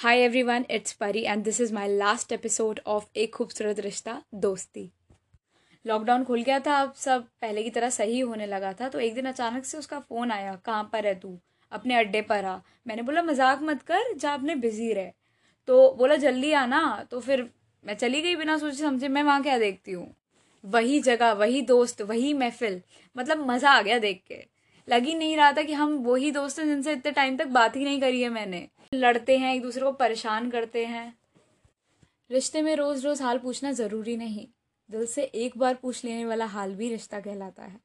Hi everyone it's Pari and this is my last episode of Ek Khoobsurat Rishta, दोस्ती। Lockdown खुल गया था, अब सब पहले की तरह सही होने लगा था तो एक दिन अचानक से उसका फ़ोन आया, कहाँ पर है तू? अपने अड्डे पर आ। मैंने बोला, मज़ाक मत कर जा अपने बिज़ी रहे। तो बोला, जल्दी आना। तो फिर मैं चली गई बिना सोचे समझे, मैं वहाँ क्या देखती हूँ? वही जगह, वही दोस्त, वही महफिल मतलब मज़ा आ गया देख के। लग ही नहीं रहा था कि हम वही दोस्त हैं जिनसे इतने टाइम तक बात ही नहीं करी है मैंने। लड़ते हैं, एक दूसरे को परेशान करते हैं। रिश्ते में रोज़ रोज़ हाल पूछना ज़रूरी नहीं। दिल से एक बार पूछ लेने वाला हाल भी रिश्ता कहलाता है।